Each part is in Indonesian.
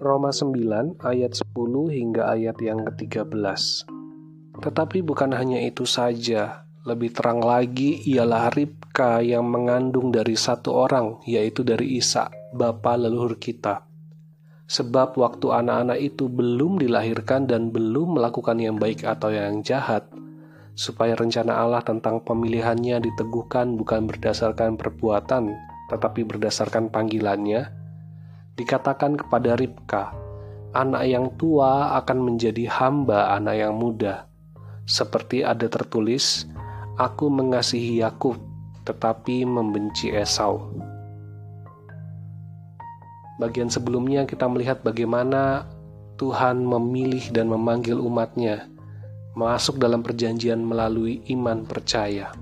Roma 9 ayat 10 hingga ayat yang ke-13. Tetapi bukan hanya itu saja, lebih terang lagi ialah Ribka yang mengandung dari satu orang, yaitu dari Isa, bapa leluhur kita. Sebab waktu anak-anak itu belum dilahirkan dan belum melakukan yang baik atau yang jahat, supaya rencana Allah tentang pemilihannya diteguhkan bukan berdasarkan perbuatan, tetapi berdasarkan panggilannya, dikatakan kepada Ribka, anak yang tua akan menjadi hamba anak yang muda. Seperti ada tertulis, aku mengasihi Yakub, tetapi membenci Esau. Bagian sebelumnya kita melihat bagaimana Tuhan memilih dan memanggil umatnya masuk dalam perjanjian melalui iman percaya.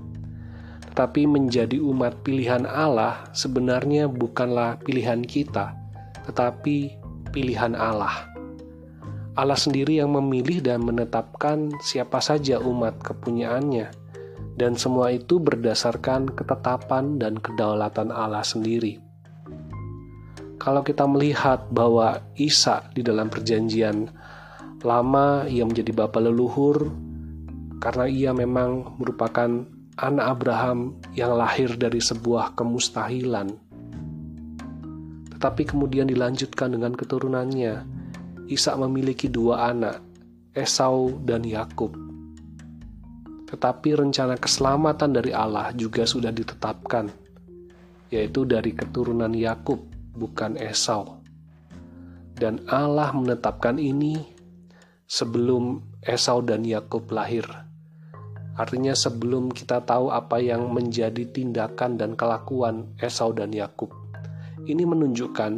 Tetapi menjadi umat pilihan Allah sebenarnya bukanlah pilihan kita, tetapi pilihan Allah. Allah sendiri yang memilih dan menetapkan siapa saja umat kepunyaannya, dan semua itu berdasarkan ketetapan dan kedaulatan Allah sendiri. Kalau kita melihat bahwa Isa di dalam perjanjian lama ia menjadi bapa leluhur karena ia memang merupakan anak Abraham yang lahir dari sebuah kemustahilan tetapi kemudian dilanjutkan dengan keturunannya. Ishak memiliki dua anak, Esau dan Yakub. Tetapi rencana keselamatan dari Allah juga sudah ditetapkan, yaitu dari keturunan Yakub, bukan Esau. Dan Allah menetapkan ini sebelum Esau dan Yakub lahir. Artinya sebelum kita tahu apa yang menjadi tindakan dan kelakuan Esau dan Yakub. Ini menunjukkan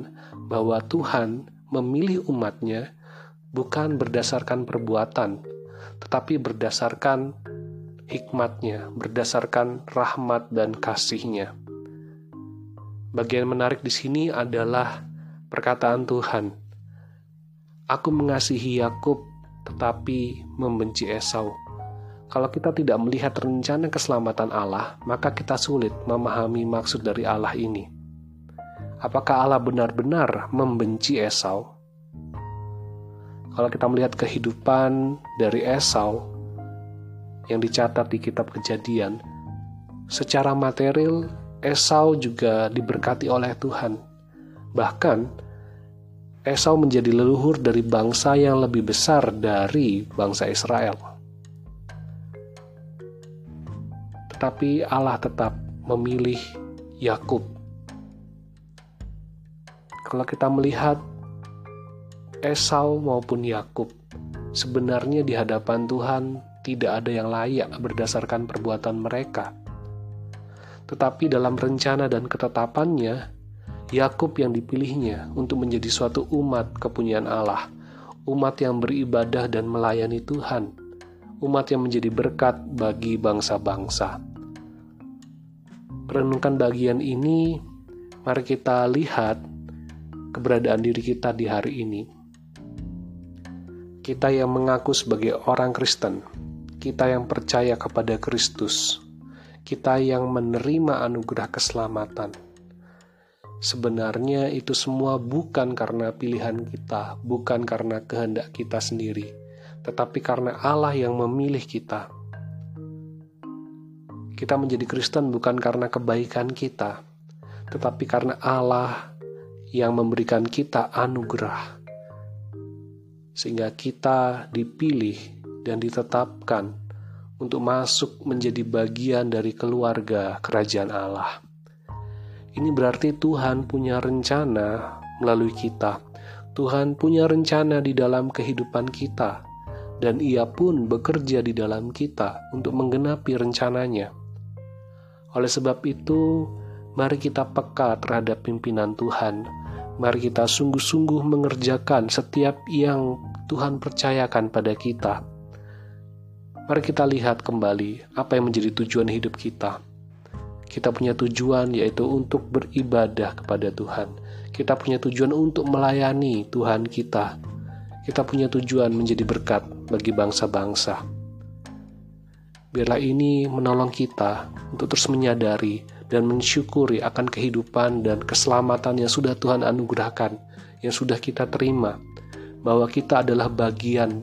bahwa Tuhan memilih umatnya bukan berdasarkan perbuatan, tetapi berdasarkan hikmatnya, berdasarkan rahmat dan kasihnya. Bagian menarik di sini adalah perkataan Tuhan. Aku mengasihi Yakub tetapi membenci Esau. Kalau kita tidak melihat rencana keselamatan Allah, maka kita sulit memahami maksud dari Allah ini. Apakah Allah benar-benar membenci Esau? Kalau kita melihat kehidupan dari Esau yang dicatat di kitab Kejadian, secara material Esau juga diberkati oleh Tuhan. Bahkan Esau menjadi leluhur dari bangsa yang lebih besar dari bangsa Israel. Tetapi Allah tetap memilih Yakub kalau kita melihat Esau maupun Yakub, sebenarnya di hadapan Tuhan tidak ada yang layak berdasarkan perbuatan mereka. Tetapi dalam rencana dan ketetapannya, Yakub yang dipilihnya untuk menjadi suatu umat kepunyaan Allah, umat yang beribadah dan melayani Tuhan, umat yang menjadi berkat bagi bangsa-bangsa. Perenungkan bagian ini, mari kita lihat keberadaan diri kita di hari ini. Kita yang mengaku sebagai orang Kristen, kita yang percaya kepada Kristus, kita yang menerima anugerah keselamatan. Sebenarnya itu semua bukan karena pilihan kita, bukan karena kehendak kita sendiri, tetapi karena Allah yang memilih kita. Kita menjadi Kristen bukan karena kebaikan kita, tetapi karena Allah yang memberikan kita anugerah, sehingga kita dipilih dan ditetapkan untuk masuk menjadi bagian dari keluarga kerajaan Allah. Ini berarti Tuhan punya rencana melalui kita. Tuhan punya rencana di dalam kehidupan kita, dan Ia pun bekerja di dalam kita untuk menggenapi rencananya. Oleh sebab itu, mari kita peka terhadap pimpinan Tuhan Mari kita sungguh-sungguh mengerjakan setiap yang Tuhan percayakan pada kita. Mari kita lihat kembali apa yang menjadi tujuan hidup kita. Kita punya tujuan yaitu untuk beribadah kepada Tuhan. Kita punya tujuan untuk melayani Tuhan kita. Kita punya tujuan menjadi berkat bagi bangsa-bangsa. Biarlah ini menolong kita untuk terus menyadari dan mensyukuri akan kehidupan dan keselamatan yang sudah Tuhan anugerahkan, yang sudah kita terima, bahwa kita adalah bagian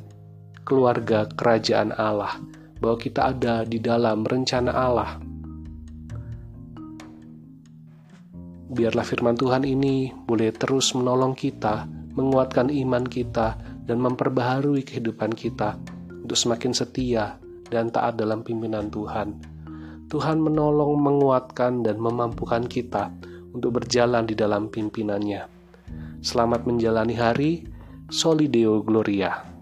keluarga kerajaan Allah, bahwa kita ada di dalam rencana Allah. Biarlah firman Tuhan ini boleh terus menolong kita, menguatkan iman kita, dan memperbaharui kehidupan kita untuk semakin setia dan taat dalam pimpinan Tuhan. Tuhan menolong, menguatkan, dan memampukan kita untuk berjalan di dalam pimpinannya. Selamat menjalani hari, Solideo Gloria.